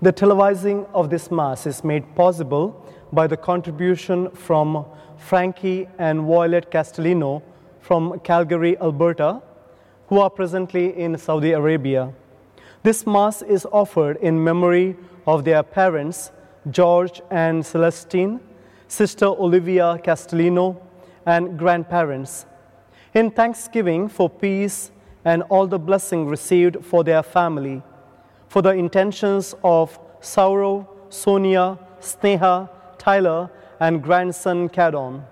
The televising of this Mass is made possible by the contribution from Frankie and Violet Castellino from Calgary, Alberta, who are presently in Saudi Arabia. This Mass is offered in memory of their parents, George and Celestine, Sister Olivia Castellino, and grandparents. In thanksgiving for peace and all the blessing received for their family, for the intentions of Saurav, Sonia, Sneha, Tyler, and grandson Cadon.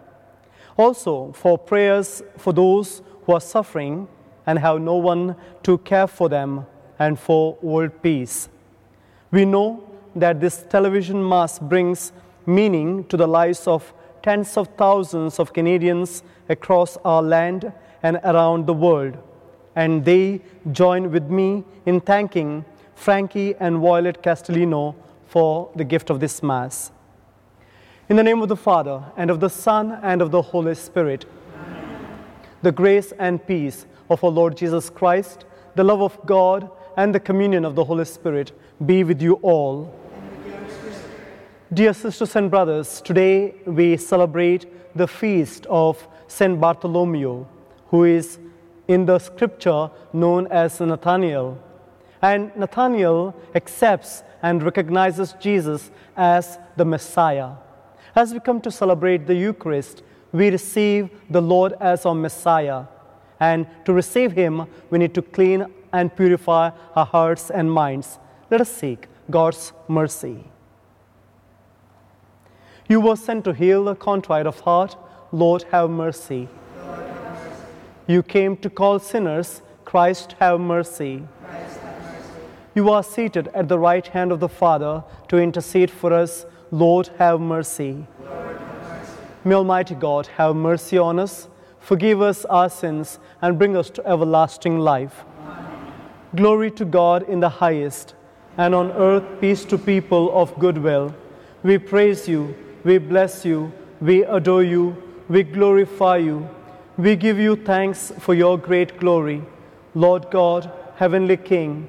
Also, for prayers for those who are suffering and have no one to care for them, and for world peace. We know that this television mass brings meaning to the lives of tens of thousands of Canadians across our land and around the world. And they join with me in thanking Frankie and Violet Castellino for the gift of this Mass. In the name of the Father, and of the Son, and of the Holy Spirit, the grace and peace of our Lord Jesus Christ, the love of God, and the communion of the Holy Spirit be with you all. Dear sisters and brothers, today we celebrate the feast of Saint Bartholomew, who is in the scripture known as Nathaniel. And Nathaniel accepts and recognizes Jesus as the Messiah. As we come to celebrate the Eucharist, we receive the Lord as our Messiah. And to receive Him, we need to clean and purify our hearts and minds. Let us seek God's mercy. You were sent to heal the contrite of heart. Lord, have mercy. You came to call sinners. Christ, have mercy. You are seated at the right hand of the Father to intercede for us. Lord, have mercy. May Almighty God have mercy on us, forgive us our sins, and bring us to everlasting life. Glory to God in the highest, and on earth peace to people of good will. We praise you, we bless you, we adore you, we glorify you. We give you thanks for your great glory, Lord God, Heavenly King,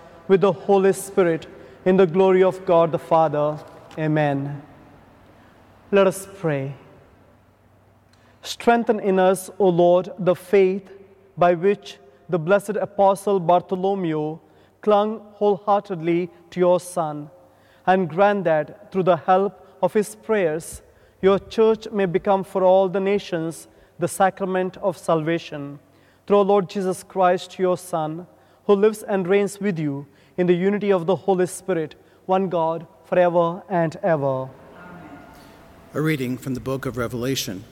with the Holy Spirit, in the glory of God the Father. Amen. Let us pray. Strengthen in us, O Lord, the faith by which the blessed Apostle Bartholomew clung wholeheartedly to your Son, and grant that through the help of his prayers, your church may become for all the nations the sacrament of salvation. Through our Lord Jesus Christ, your Son, who lives and reigns with you in the unity of the Holy Spirit, one God, forever and ever. A reading from the book of Revelation.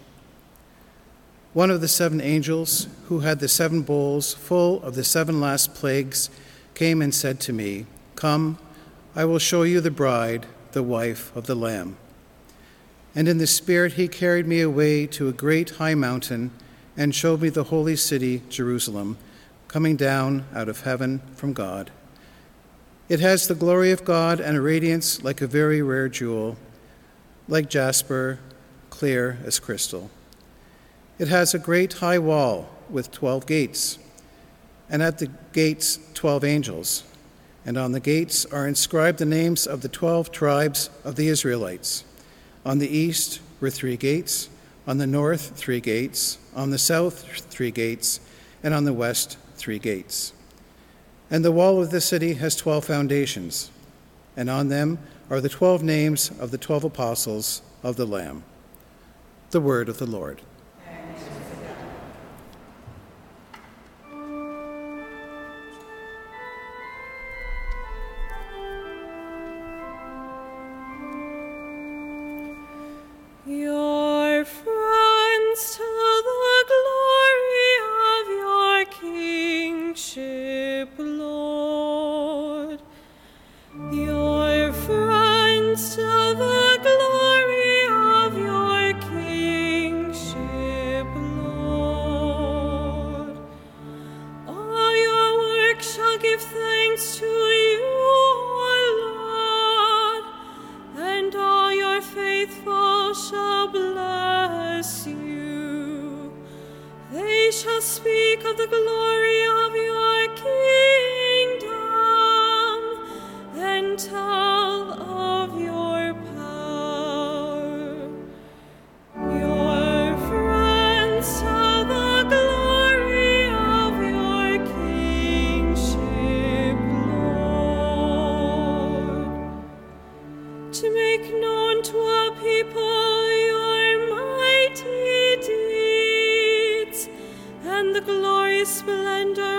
One of the seven angels who had the seven bowls full of the seven last plagues came and said to me, Come, I will show you the bride, the wife of the Lamb. And in the Spirit he carried me away to a great high mountain and showed me the holy city, Jerusalem, coming down out of heaven from God. It has the glory of God and a radiance like a very rare jewel, like jasper, clear as crystal. It has a great high wall with 12 gates, and at the gates, 12 angels. And on the gates are inscribed the names of the 12 tribes of the Israelites. On the east were three gates, on the north, three gates, on the south, three gates, and on the west, three gates. And the wall of the city has 12 foundations. and on them are the twelve names of the twelve apostles of the Lamb. The word of the Lord. The glorious splendor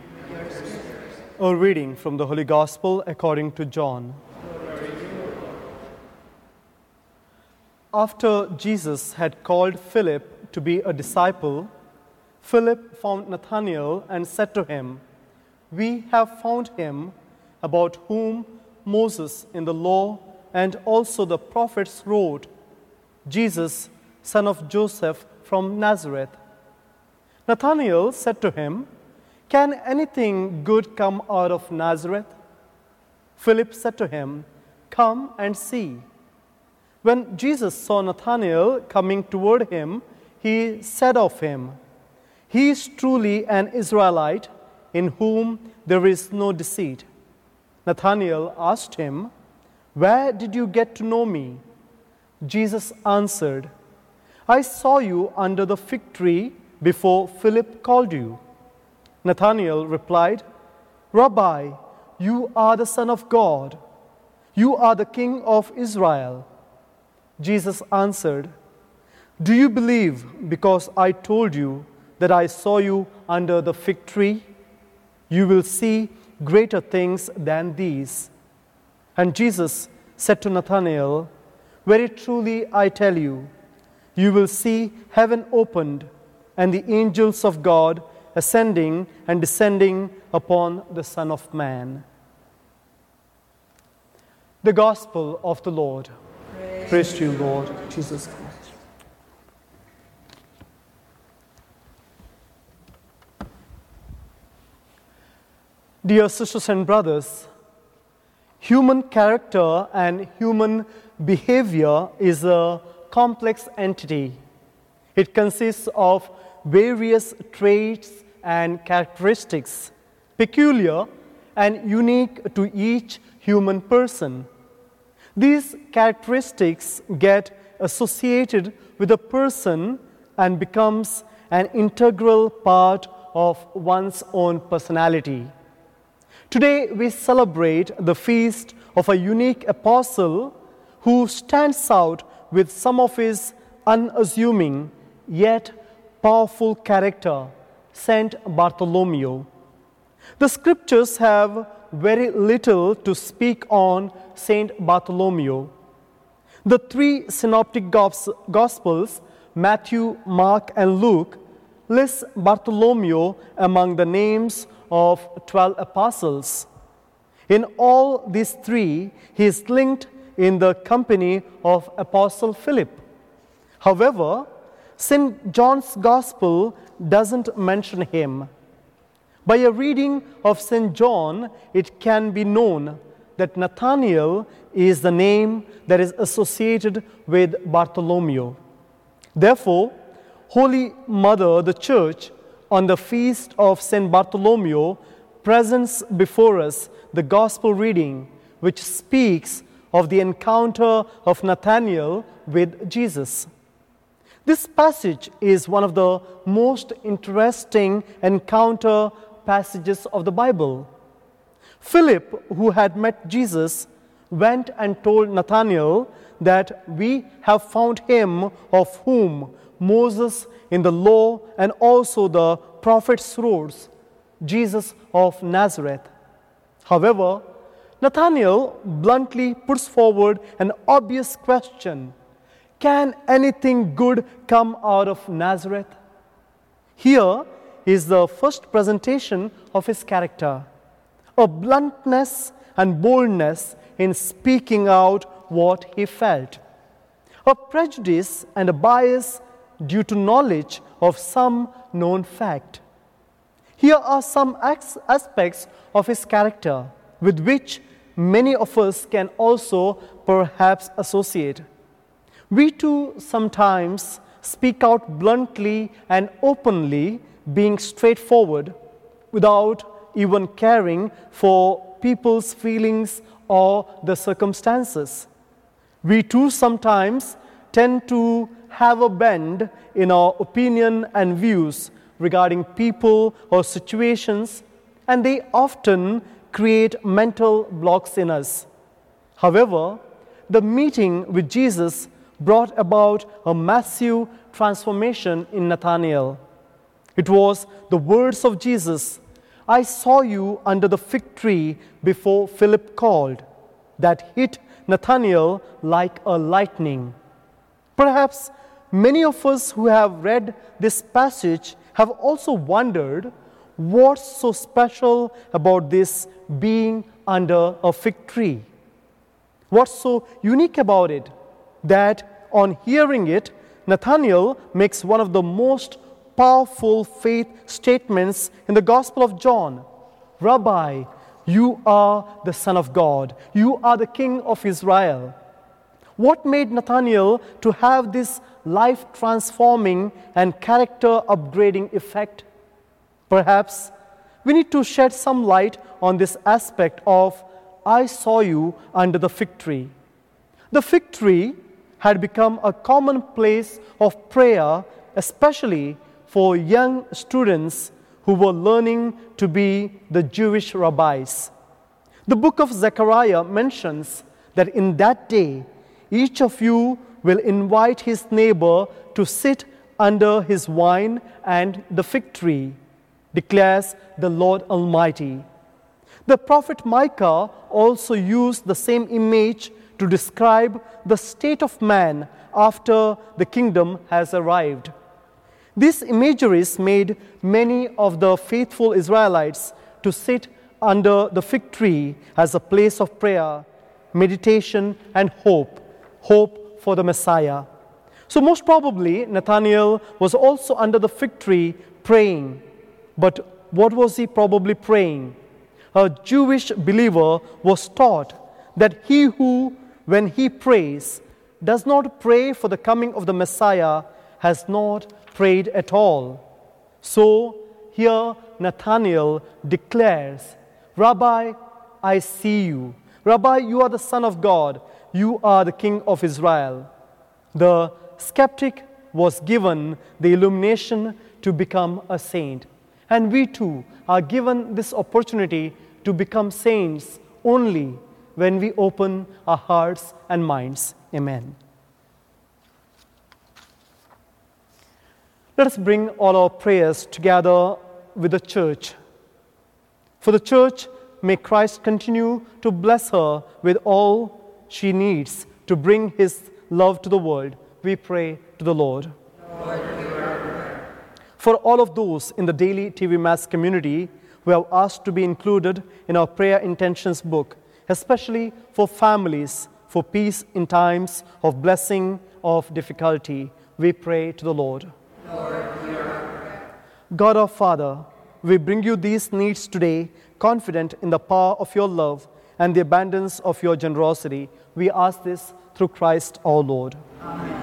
Reading from the Holy Gospel according to John. After Jesus had called Philip to be a disciple, Philip found Nathanael and said to him, We have found him about whom Moses in the law and also the prophets wrote, Jesus, son of Joseph from Nazareth. Nathanael said to him, Can anything good come out of Nazareth? Philip said to him, Come and see. When Jesus saw Nathanael coming toward him, he said of him, He is truly an Israelite in whom there is no deceit. Nathanael asked him, Where did you get to know me? Jesus answered, I saw you under the fig tree before Philip called you. Nathanael replied, Rabbi, you are the Son of God. You are the King of Israel. Jesus answered, Do you believe because I told you that I saw you under the fig tree? You will see greater things than these. And Jesus said to Nathanael, Very truly, I tell you, you will see heaven opened and the angels of God ascending and descending upon the Son of Man. The Gospel of the Lord. Praise, Praise to you, Lord Jesus Christ. Dear sisters and brothers, human character and human behavior is a complex entity. It consists of various traits and characteristics peculiar and unique to each human person. These characteristics get associated with a person and becomes an integral part of one's own personality. Today we celebrate the feast of a unique apostle who stands out with some of his unassuming yet powerful character, Saint Bartholomew. The scriptures have very little to speak on Saint Bartholomew. The three synoptic gospels, Matthew, Mark, and Luke, list Bartholomew among the names of 12 apostles. In all these three, he is linked in the company of Apostle Philip. However, St. John's Gospel doesn't mention him. By a reading of St. John, it can be known that Nathanael is the name that is associated with Bartholomew. Therefore, Holy Mother, the Church, on the feast of St. Bartholomew, presents before us the gospel reading which speaks of the encounter of Nathanael with Jesus. This passage is one of the most interesting encounter passages of the Bible. Philip, who had met Jesus, went and told Nathanael that we have found him of whom Moses in the law and also the prophets wrote, Jesus of Nazareth. However, Nathanael bluntly puts forward an obvious question Can anything good come out of Nazareth? Here is the first presentation of his character a bluntness and boldness in speaking out what he felt, a prejudice and a bias due to knowledge of some known fact. Here are some aspects of his character with which many of us can also perhaps associate. We too sometimes speak out bluntly and openly, being straightforward, without even caring for people's feelings or the circumstances. We too sometimes tend to have a bend in our opinion and views regarding people or situations, and they often create mental blocks in us. However, the meeting with Jesus brought about a massive transformation in Nathanael. It was the words of Jesus, I saw you under the fig tree before Philip called, that hit Nathanael like a lightning. Perhaps many of us who have read this passage have also wondered what's so special about this being under a fig tree? What's so unique about it that on hearing it, Nathanael makes one of the most powerful faith statements in the Gospel of John Rabbi, you are the Son of God, you are the King of Israel. What made Nathanael to have this life transforming and character upgrading effect? Perhaps we need to shed some light on this aspect of I saw you under the fig tree. The fig tree had become a common place of prayer, especially for young students who were learning to be the Jewish rabbis. The book of Zechariah mentions that in that day, each of you will invite his neighbor to sit under his vine and the fig tree declares the Lord Almighty. The prophet Micah also used the same image to describe the state of man after the kingdom has arrived. These imageries made many of the faithful Israelites to sit under the fig tree as a place of prayer, meditation, and hope hope for the Messiah. So, most probably, Nathaniel was also under the fig tree praying. But what was he probably praying? A Jewish believer was taught that he who, when he prays, does not pray for the coming of the Messiah has not prayed at all. So, here Nathanael declares, Rabbi, I see you. Rabbi, you are the Son of God. You are the King of Israel. The skeptic was given the illumination to become a saint. And we too are given this opportunity to become saints only when we open our hearts and minds. Amen. Let us bring all our prayers together with the church. For the church, may Christ continue to bless her with all she needs to bring his love to the world. We pray to the Lord. For all of those in the daily TV Mass community who have asked to be included in our prayer intentions book, especially for families, for peace in times of blessing, of difficulty, we pray to the Lord. Lord God our Father, we bring you these needs today, confident in the power of your love and the abundance of your generosity. We ask this through Christ our Lord. Amen.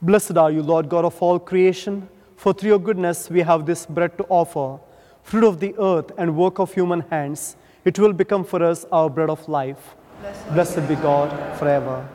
Blessed are you, Lord God of all creation, for through your goodness we have this bread to offer, fruit of the earth and work of human hands. It will become for us our bread of life. Blessed, Blessed be God forever.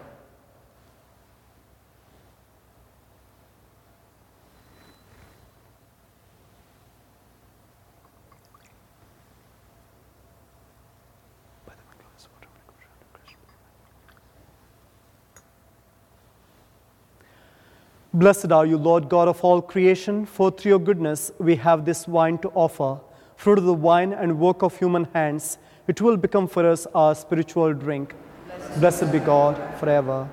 Blessed are you, Lord God of all creation, for through your goodness we have this wine to offer, fruit of the wine and work of human hands. It will become for us our spiritual drink. Blessed, Blessed be God forever.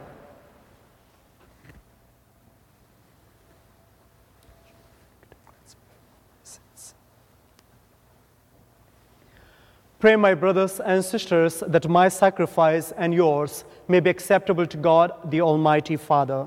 Pray, my brothers and sisters, that my sacrifice and yours may be acceptable to God, the Almighty Father.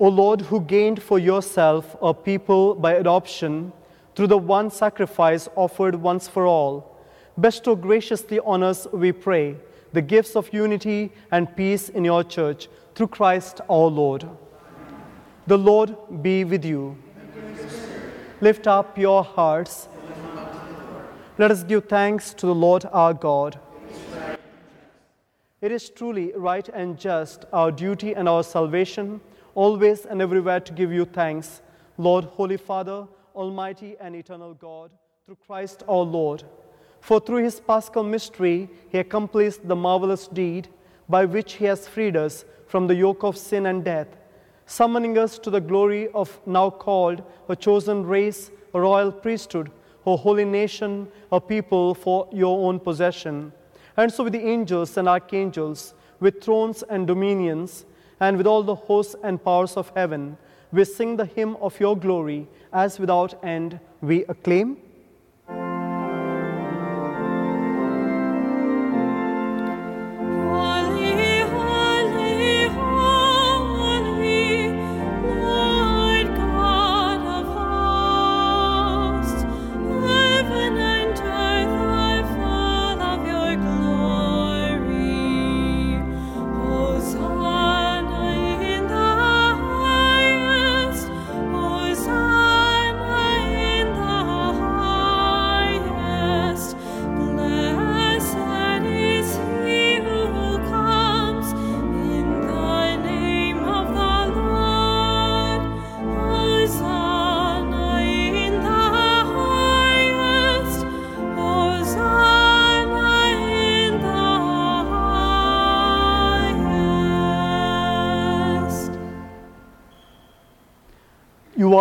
O Lord, who gained for yourself a people by adoption through the one sacrifice offered once for all, bestow graciously on us, we pray, the gifts of unity and peace in your church through Christ our Lord. The Lord be with you. Lift up your hearts. Let us give thanks to the Lord our God. It is truly right and just, our duty and our salvation, always and everywhere to give you thanks, Lord, Holy Father, Almighty and eternal God, through Christ our Lord. For through his paschal mystery, he accomplished the marvelous deed by which he has freed us from the yoke of sin and death, summoning us to the glory of now called a chosen race, a royal priesthood O holy nation, a people for your own possession. And so with the angels and archangels, with thrones and dominions, and with all the hosts and powers of heaven, we sing the hymn of your glory, as without end we acclaim.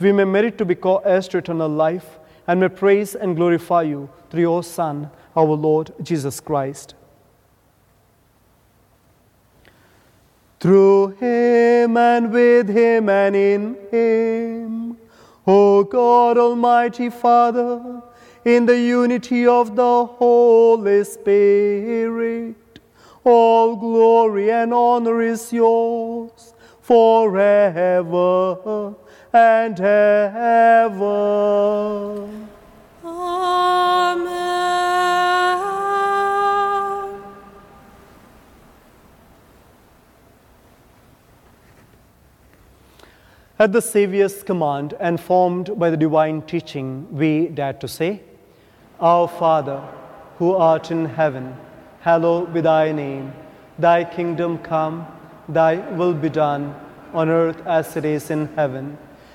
we may merit to be co-heirs to eternal life and may praise and glorify you through your Son, our Lord Jesus Christ. Through him and with him and in him, O God Almighty Father, in the unity of the Holy Spirit, all glory and honor is yours forever and ever. Amen. At the Saviour's command and formed by the divine teaching, we dare to say, Our Father, who art in heaven, hallowed be thy name. Thy kingdom come, thy will be done, on earth as it is in heaven.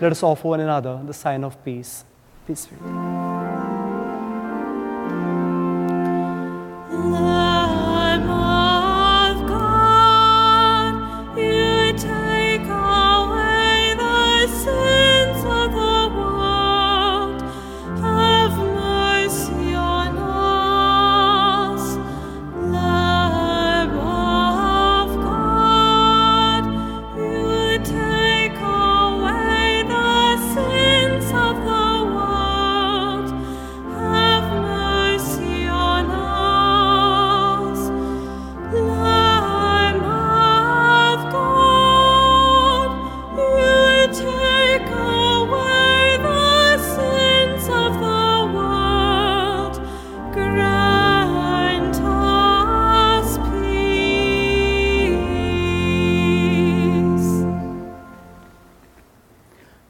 Let us offer one another the sign of peace. Peace be with you.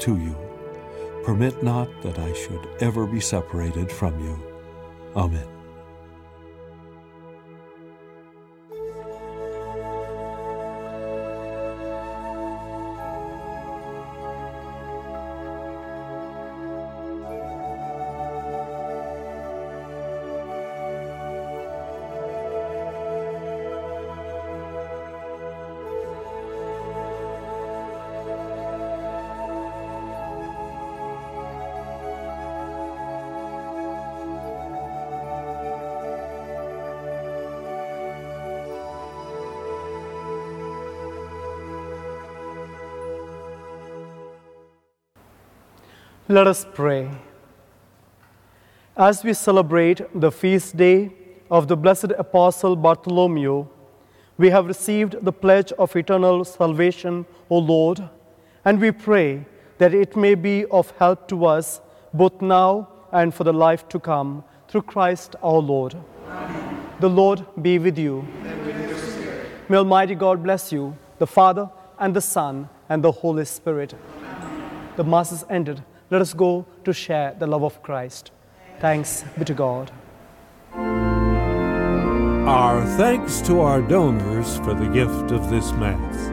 to you. Permit not that I should ever be separated from you. Amen. Let us pray. As we celebrate the feast day of the blessed Apostle Bartholomew, we have received the pledge of eternal salvation, O Lord, and we pray that it may be of help to us both now and for the life to come through Christ our Lord. Amen. The Lord be with you. With may Almighty God bless you, the Father and the Son and the Holy Spirit. Amen. The Mass is ended. Let us go to share the love of Christ. Thanks be to God. Our thanks to our donors for the gift of this Mass.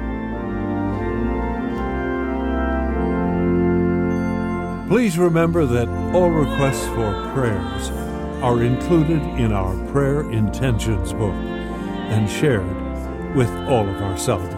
Please remember that all requests for prayers are included in our prayer intentions book and shared with all of our celebrants.